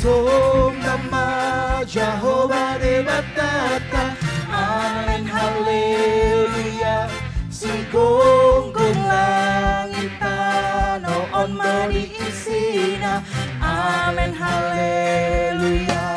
som nama Jehovah Debatata Amin haleluya. Sigungkong langit tanah oh, on mari isina. Amin haleluya.